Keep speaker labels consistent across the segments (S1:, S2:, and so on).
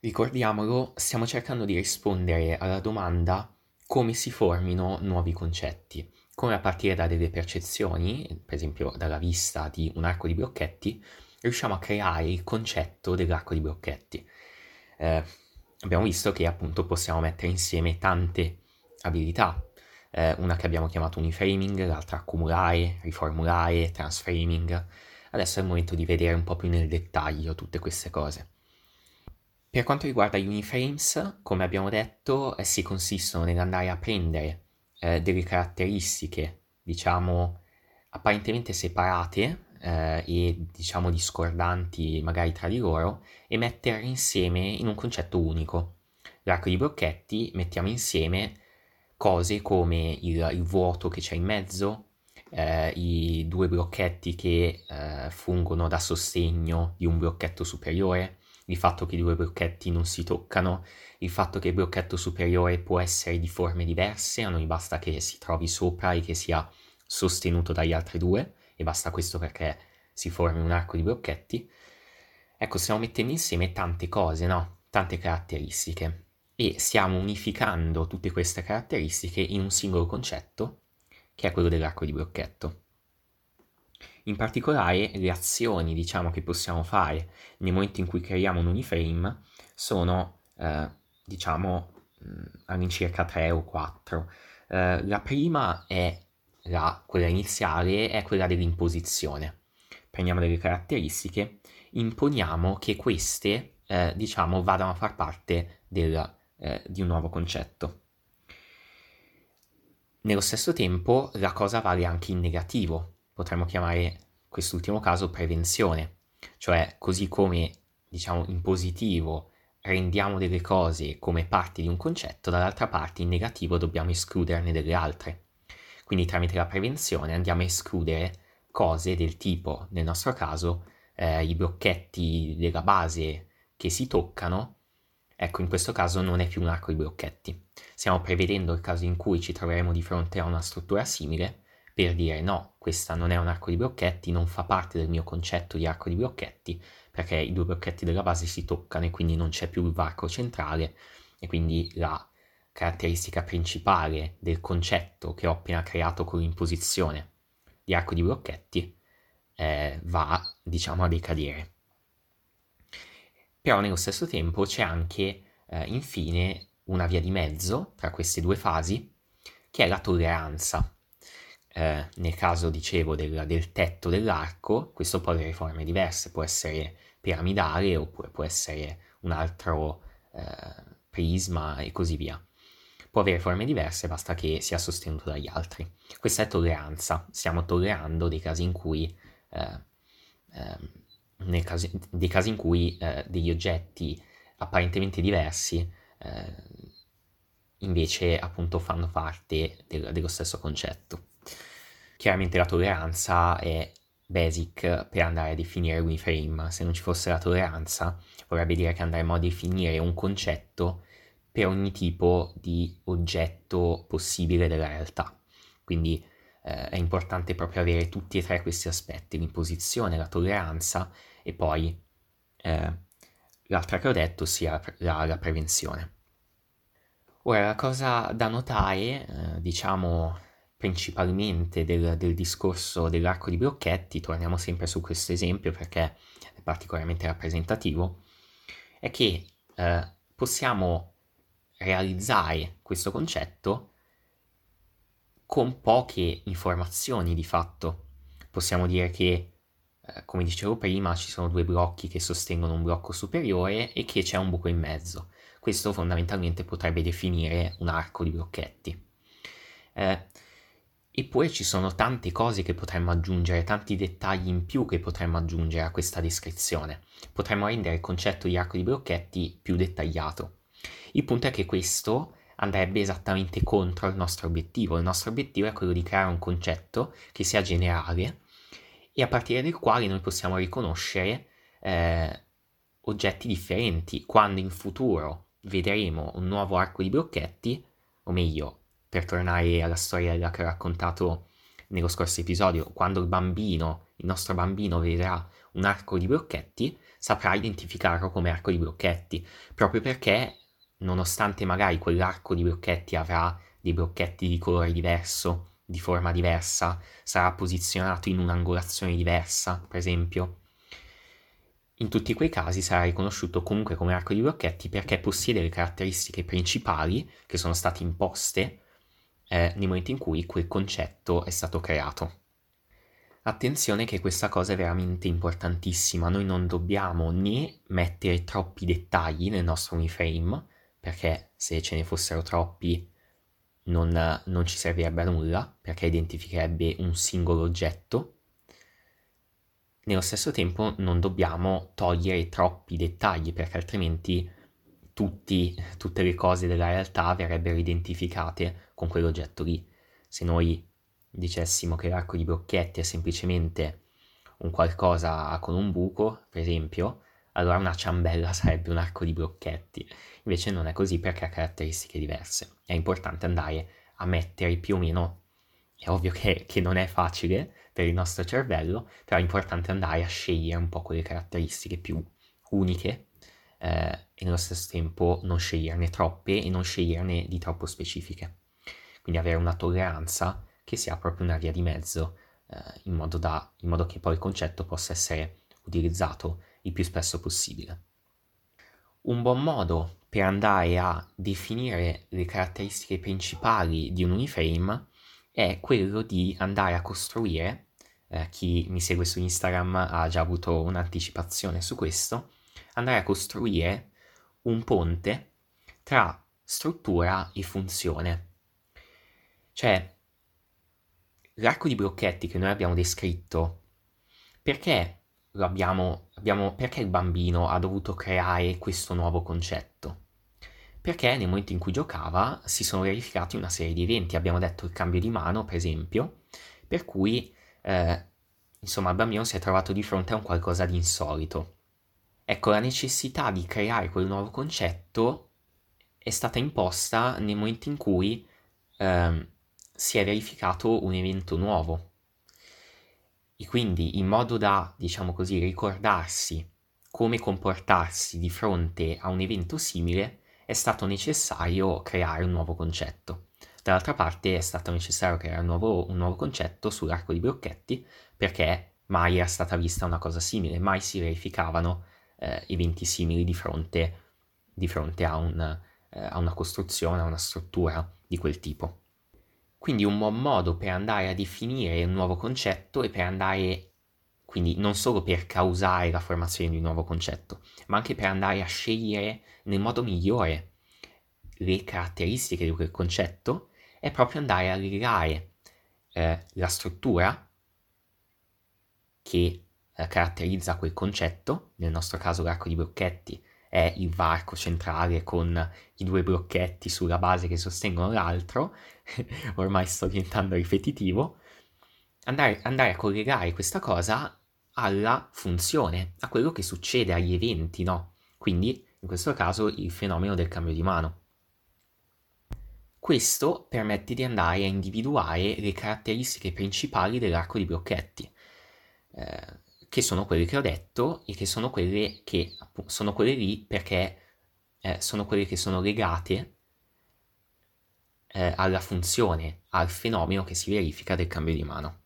S1: Ricordiamolo, stiamo cercando di rispondere alla domanda come si formino nuovi concetti, come a partire da delle percezioni, per esempio dalla vista di un arco di blocchetti, riusciamo a creare il concetto dell'arco di blocchetti. Eh, abbiamo visto che appunto possiamo mettere insieme tante abilità, eh, una che abbiamo chiamato uniframing, l'altra accumulare, riformulare, transframing. Adesso è il momento di vedere un po' più nel dettaglio tutte queste cose. Per quanto riguarda gli uniframes, come abbiamo detto, essi consistono nell'andare a prendere eh, delle caratteristiche, diciamo, apparentemente separate eh, e diciamo discordanti magari tra di loro e metterle insieme in un concetto unico. L'arco di blocchetti mettiamo insieme cose come il, il vuoto che c'è in mezzo, eh, i due blocchetti che eh, fungono da sostegno di un blocchetto superiore, il fatto che i due blocchetti non si toccano, il fatto che il blocchetto superiore può essere di forme diverse, a noi basta che si trovi sopra e che sia sostenuto dagli altri due, e basta questo perché si formi un arco di blocchetti. Ecco, stiamo mettendo insieme tante cose, no? Tante caratteristiche e stiamo unificando tutte queste caratteristiche in un singolo concetto, che è quello dell'arco di blocchetto. In particolare le azioni diciamo, che possiamo fare nel momento in cui creiamo un uniframe sono eh, diciamo mm, all'incirca 3 o 4. Eh, la prima è la, quella iniziale, è quella dell'imposizione. Prendiamo delle caratteristiche, imponiamo che queste eh, diciamo vadano a far parte del, eh, di un nuovo concetto. Nello stesso tempo la cosa vale anche in negativo, potremmo chiamare quest'ultimo caso prevenzione, cioè così come diciamo in positivo rendiamo delle cose come parte di un concetto, dall'altra parte in negativo dobbiamo escluderne delle altre. Quindi tramite la prevenzione andiamo a escludere cose del tipo, nel nostro caso, eh, i blocchetti della base che si toccano, ecco in questo caso non è più un arco di blocchetti. Stiamo prevedendo il caso in cui ci troveremo di fronte a una struttura simile per dire no, questa non è un arco di blocchetti, non fa parte del mio concetto di arco di blocchetti, perché i due blocchetti della base si toccano e quindi non c'è più il varco centrale e quindi la caratteristica principale del concetto che ho appena creato con l'imposizione di arco di blocchetti eh, va, diciamo, a decadere. Però nello stesso tempo c'è anche, eh, infine, una via di mezzo tra queste due fasi, che è la tolleranza eh, nel caso dicevo del, del, tetto dell'arco, questo può avere forme diverse, può essere piramidale oppure può essere un altro eh, prisma e così via. Può avere forme diverse, basta che sia sostenuto dagli altri. Questa è tolleranza, stiamo tollerando dei casi in cui, eh, ehm, caso, dei casi in cui eh, degli oggetti apparentemente diversi eh, invece appunto fanno parte del, dello stesso concetto. Chiaramente la tolleranza è basic per andare a definire WinFrame. Se non ci fosse la tolleranza, vorrebbe dire che andremo a definire un concetto per ogni tipo di oggetto possibile della realtà. Quindi eh, è importante proprio avere tutti e tre questi aspetti, l'imposizione, la tolleranza e poi eh, l'altra che ho detto, sia la, la prevenzione. Ora, la cosa da notare, eh, diciamo principalmente del, del, discorso dell'arco di blocchetti, torniamo sempre su questo esempio perché è particolarmente rappresentativo, è che eh, possiamo realizzare questo concetto con poche informazioni di fatto. Possiamo dire che, eh, come dicevo prima, ci sono due blocchi che sostengono un blocco superiore e che c'è un buco in mezzo. Questo fondamentalmente potrebbe definire un arco di blocchetti. Eh, Eppure ci sono tante cose che potremmo aggiungere, tanti dettagli in più che potremmo aggiungere a questa descrizione. Potremmo rendere il concetto di arco di blocchetti più dettagliato. Il punto è che questo andrebbe esattamente contro il nostro obiettivo. Il nostro obiettivo è quello di creare un concetto che sia generale e a partire del quale noi possiamo riconoscere eh, oggetti differenti. Quando in futuro vedremo un nuovo arco di blocchetti, o meglio, per tornare alla storia che ho raccontato nello scorso episodio, quando il bambino, il nostro bambino vedrà un arco di blocchetti, saprà identificarlo come arco di blocchetti, proprio perché nonostante magari quell'arco di blocchetti avrà dei blocchetti di colore diverso, di forma diversa, sarà posizionato in un'angolazione diversa, per esempio. In tutti quei casi sarà riconosciuto comunque come arco di blocchetti perché possiede le caratteristiche principali che sono state imposte eh, nel momento in cui quel concetto è stato creato. Attenzione che questa cosa è veramente importantissima, noi non dobbiamo né mettere troppi dettagli nel nostro uniframe, perché se ce ne fossero troppi non, non ci servirebbe a nulla, perché identificherebbe un singolo oggetto. Nello stesso tempo non dobbiamo togliere troppi dettagli, perché altrimenti tutti, tutte le cose della realtà verrebbero identificate con quell'oggetto lì. Se noi dicessimo che l'arco di blocchetti è semplicemente un qualcosa con un buco, per esempio, allora una ciambella sarebbe un arco di blocchetti. Invece non è così perché ha caratteristiche diverse. È importante andare a mettere più o meno, è ovvio che, che non è facile per il nostro cervello, però è importante andare a scegliere un po' quelle caratteristiche più uniche eh, e nello stesso tempo non sceglierne troppe e non sceglierne di troppo specifiche. Quindi avere una tolleranza che sia proprio una via di mezzo eh, in, modo da, in modo che poi il concetto possa essere utilizzato il più spesso possibile. Un buon modo per andare a definire le caratteristiche principali di un uniframe è quello di andare a costruire, eh, chi mi segue su Instagram ha già avuto un'anticipazione su questo, andare a costruire un ponte tra struttura e funzione. Cioè, l'arco di blocchetti che noi abbiamo descritto, perché abbiamo, abbiamo, perché il bambino ha dovuto creare questo nuovo concetto? Perché nel momento in cui giocava si sono verificati una serie di eventi, abbiamo detto il cambio di mano, per esempio, per cui eh, insomma il bambino si è trovato di fronte a un qualcosa di insolito. Ecco, la necessità di creare quel nuovo concetto è stata imposta nel momento in cui eh, si è verificato un evento nuovo e quindi in modo da, diciamo così, ricordarsi come comportarsi di fronte a un evento simile, è stato necessario creare un nuovo concetto. Dall'altra parte è stato necessario creare un nuovo, un nuovo concetto sull'arco di Brocchetti perché mai era stata vista una cosa simile, mai si verificavano eh, eventi simili di fronte, di fronte a, un, eh, a una costruzione, a una struttura di quel tipo. Quindi un buon modo per andare a definire un nuovo concetto e per andare, quindi non solo per causare la formazione di un nuovo concetto, ma anche per andare a scegliere nel modo migliore le caratteristiche di quel concetto, è proprio andare a legare eh, la struttura che eh, caratterizza quel concetto, nel nostro caso l'arco di blocchetti è il varco centrale con i due blocchetti sulla base che sostengono l'altro, ormai sto diventando ripetitivo, andare, andare, a collegare questa cosa alla funzione, a quello che succede, agli eventi, no? Quindi, in questo caso, il fenomeno del cambio di mano. Questo permette di andare a individuare le caratteristiche principali dell'arco di blocchetti. Eh, che sono quelle che ho detto e che sono quelle che sono quelle lì perché eh, sono quelle che sono legate eh, alla funzione, al fenomeno che si verifica del cambio di mano.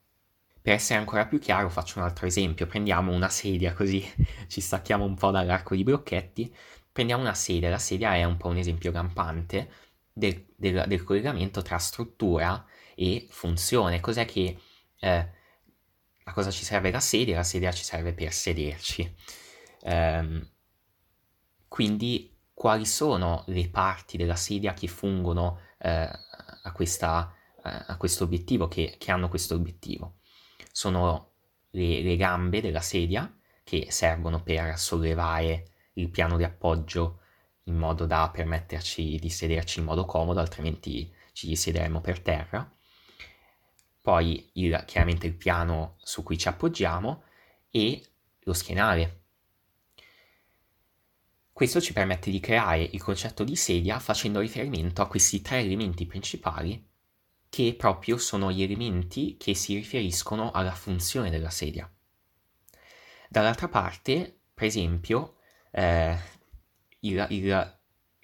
S1: Per essere ancora più chiaro faccio un altro esempio, prendiamo una sedia così ci stacchiamo un po' dall'arco di blocchetti, prendiamo una sedia, la sedia è un po' un esempio lampante del, del, del collegamento tra struttura e funzione, cos'è che eh, a cosa ci serve la sedia? La sedia ci serve per sederci. Um, quindi quali sono le parti della sedia che fungono uh, a, questa, uh, a, questo obiettivo, che, che, hanno questo obiettivo? Sono le, le gambe della sedia che servono per sollevare il piano di appoggio in modo da permetterci di sederci in modo comodo, altrimenti ci siederemo per terra poi il, chiaramente il piano su cui ci appoggiamo e lo schienale. Questo ci permette di creare il concetto di sedia facendo riferimento a questi tre elementi principali che proprio sono gli elementi che si riferiscono alla funzione della sedia. Dall'altra parte per esempio, eh, il, il,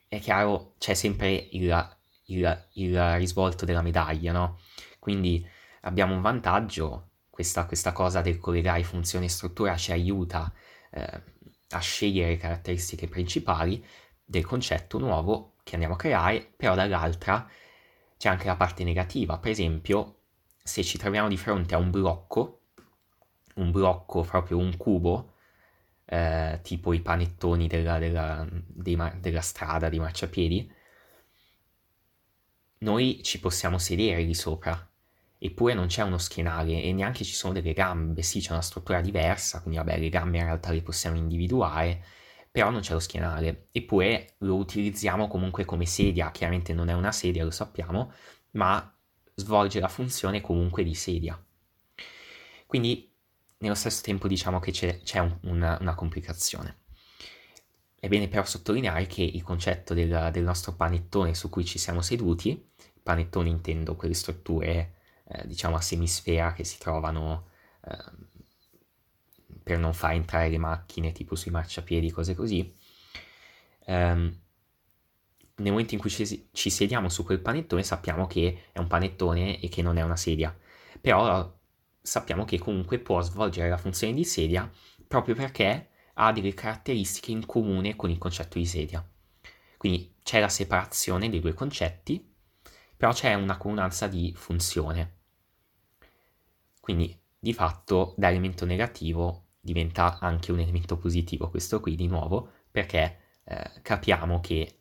S1: è chiaro, c'è sempre il, il, risvolto della medaglia, no? Quindi abbiamo un vantaggio, questa, questa cosa del collegare funzione e struttura ci aiuta eh, a scegliere le caratteristiche principali del concetto nuovo che andiamo a creare, però dall'altra c'è anche la parte negativa, per esempio se ci troviamo di fronte a un blocco, un blocco proprio un cubo, eh, tipo i panettoni della, della, dei, della strada, di marciapiedi, noi ci possiamo sedere lì sopra, eppure non c'è uno schienale e neanche ci sono delle gambe, sì c'è una struttura diversa, quindi vabbè le gambe in realtà le possiamo individuare, però non c'è lo schienale, eppure lo utilizziamo comunque come sedia, chiaramente non è una sedia, lo sappiamo, ma svolge la funzione comunque di sedia. Quindi nello stesso tempo diciamo che c'è, c'è un, una, una, complicazione. È bene però sottolineare che il concetto del, del, nostro panettone su cui ci siamo seduti, panettone intendo quelle strutture eh, diciamo a semisfera che si trovano eh, per non far entrare le macchine tipo sui marciapiedi, cose così, ehm, nel momento in cui ci, ci sediamo su quel panettone sappiamo che è un panettone e che non è una sedia, però sappiamo che comunque può svolgere la funzione di sedia proprio perché ha delle caratteristiche in comune con il concetto di sedia. Quindi c'è la separazione dei due concetti, però c'è una comunanza di funzione. Quindi di fatto da elemento negativo diventa anche un elemento positivo questo qui di nuovo perché eh, capiamo che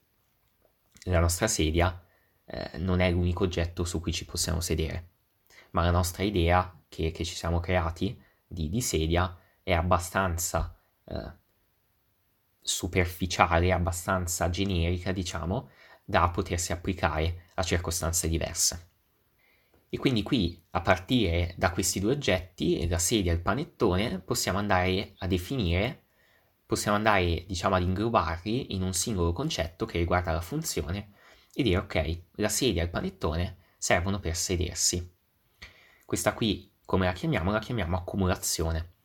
S1: la nostra sedia eh, non è l'unico oggetto su cui ci possiamo sedere, ma la nostra idea che, che ci siamo creati di, di, sedia è abbastanza eh, superficiale, abbastanza generica, diciamo, da potersi applicare a circostanze diverse. E quindi qui, a partire da questi due oggetti, la sedia e il panettone, possiamo andare a definire possiamo andare, diciamo, ad inglobarli in un singolo concetto che riguarda la funzione e dire ok, la sedia e il panettone servono per sedersi. Questa qui, come la chiamiamo? La chiamiamo accumulazione.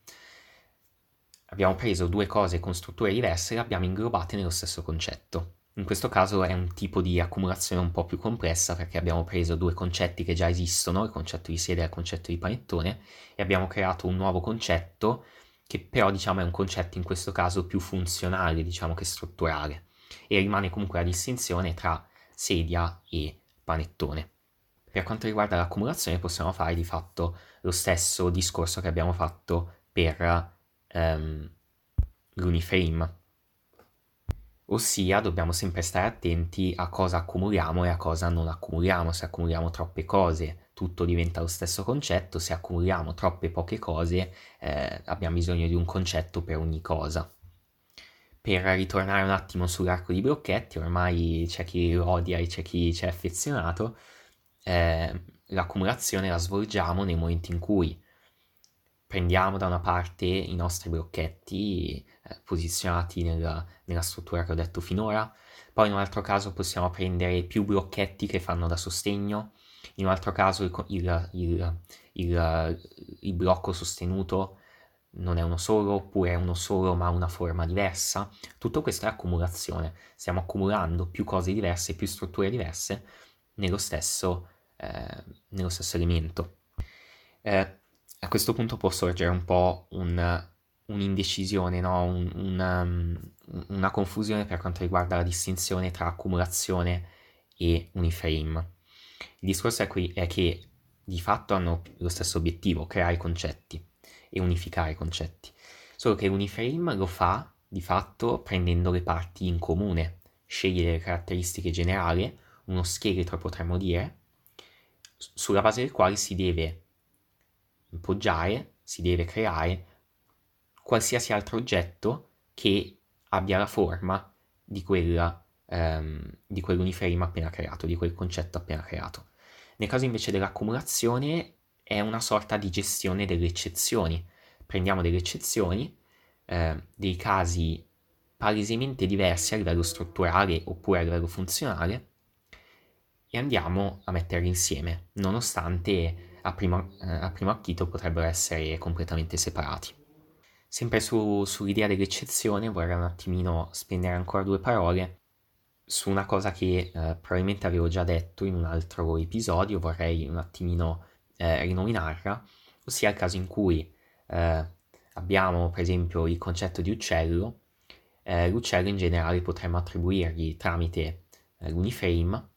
S1: Abbiamo preso due cose con strutture diverse e le abbiamo inglobate nello stesso concetto. In questo caso è un tipo di accumulazione un po' più complessa perché abbiamo preso due concetti che già esistono, il concetto di sedia e il concetto di panettone, e abbiamo creato un nuovo concetto che però diciamo è un concetto in questo caso più funzionale diciamo che strutturale e rimane comunque la distinzione tra sedia e panettone. Per quanto riguarda l'accumulazione possiamo fare di fatto lo stesso discorso che abbiamo fatto per um, l'uniframe, ossia dobbiamo sempre stare attenti a cosa accumuliamo e a cosa non accumuliamo, se accumuliamo troppe cose tutto diventa lo stesso concetto, se accumuliamo troppe poche cose eh, abbiamo bisogno di un concetto per ogni cosa. Per ritornare un attimo sull'arco di blocchetti, ormai c'è chi lo odia e c'è chi ci è affezionato, eh, l'accumulazione la svolgiamo nei momenti in cui prendiamo da una parte i nostri blocchetti eh, posizionati nella, nella struttura che ho detto finora, poi in un altro caso possiamo prendere più blocchetti che fanno da sostegno, in un altro caso il, il, il, il, blocco sostenuto non è uno solo, oppure è uno solo ma ha una forma diversa. Tutto questo è accumulazione. Stiamo accumulando più cose diverse, più strutture diverse nello stesso, eh, nello stesso elemento. Eh, a questo punto può sorgere un po' un, un'indecisione, no? un, una, una confusione per quanto riguarda la distinzione tra accumulazione e uniframe. Il discorso è, qui, è che di fatto hanno lo stesso obiettivo, creare concetti e unificare concetti. Solo che Uniframe lo fa di fatto prendendo le parti in comune, sceglie le caratteristiche generali, uno scheletro potremmo dire, sulla base del quale si deve poggiare, si deve creare qualsiasi altro oggetto che abbia la forma di quella ehm, di quell'uniframe appena creato, di quel concetto appena creato. Nel caso invece dell'accumulazione è una sorta di gestione delle eccezioni. Prendiamo delle eccezioni, eh, dei casi palesemente diversi a livello strutturale oppure a livello funzionale e andiamo a metterli insieme, nonostante a primo, eh, a primo acchito potrebbero essere completamente separati. Sempre su, sull'idea dell'eccezione vorrei un attimino spendere ancora due parole su una cosa che eh, probabilmente avevo già detto in un altro episodio, vorrei un attimino eh, rinominarla, ossia il caso in cui eh, abbiamo per esempio il concetto di uccello, eh, l'uccello in generale potremmo attribuirgli tramite eh, l'uniframe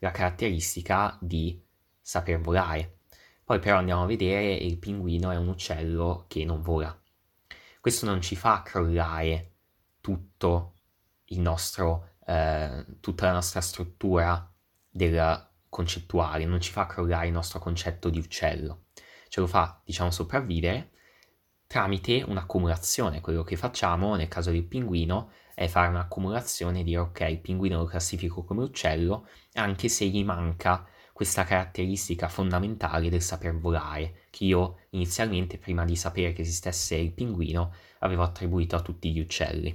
S1: la caratteristica di saper volare. Poi però andiamo a vedere il pinguino è un uccello che non vola. Questo non ci fa crollare tutto il nostro eh, tutta la nostra struttura del concettuale, non ci fa crollare il nostro concetto di uccello, ce lo fa, diciamo, sopravvivere tramite un'accumulazione. Quello che facciamo nel caso del pinguino è fare un'accumulazione e dire ok, il pinguino lo classifico come uccello, anche se gli manca questa caratteristica fondamentale del saper volare, che io inizialmente, prima di sapere che esistesse il pinguino, avevo attribuito a tutti gli uccelli.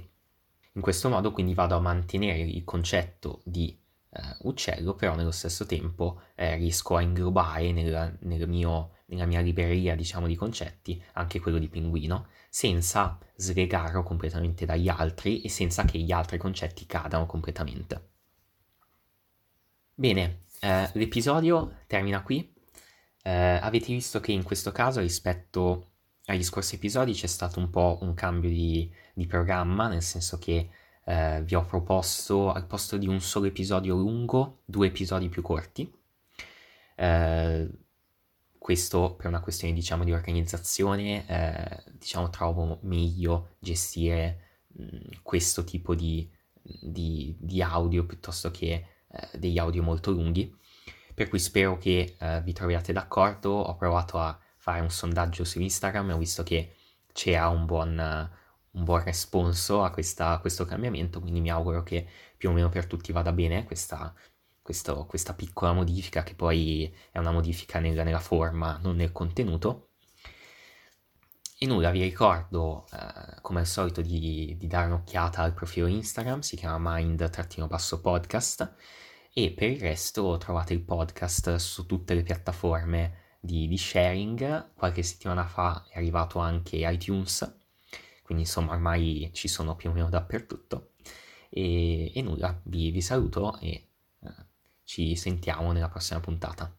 S1: In questo modo quindi vado a mantenere il concetto di eh, uccello, però nello stesso tempo eh, riesco a inglobare nel, nel mio, nella mia libreria diciamo, di concetti anche quello di pinguino, senza slegarlo completamente dagli altri e senza che gli altri concetti cadano completamente. Bene, eh, l'episodio termina qui. Eh, avete visto che in questo caso rispetto agli scorsi episodi c'è stato un po' un cambio di, di programma, nel senso che eh, vi ho proposto al posto di un solo episodio lungo, due episodi più corti. Eh, questo per una questione diciamo di organizzazione, eh, diciamo trovo meglio gestire mh, mm, questo tipo di, di, di, audio piuttosto che eh, degli audio molto lunghi. Per cui spero che eh, vi troviate d'accordo, ho provato a fare un sondaggio su Instagram e ho visto che c'era un buon, un buon responso a, questa, a, questo cambiamento, quindi mi auguro che più o meno per tutti vada bene questa, questo, questa piccola modifica che poi è una modifica nella, nella forma, non nel contenuto. E nulla, vi ricordo eh, come al solito di, di, dare un'occhiata al profilo Instagram, si chiama mind-podcast e per il resto trovate il podcast su tutte le piattaforme di, di sharing. Qualche settimana fa è arrivato anche iTunes, quindi insomma ormai ci sono più o meno dappertutto. E, e nulla, vi, vi, saluto e eh, ci sentiamo nella prossima puntata.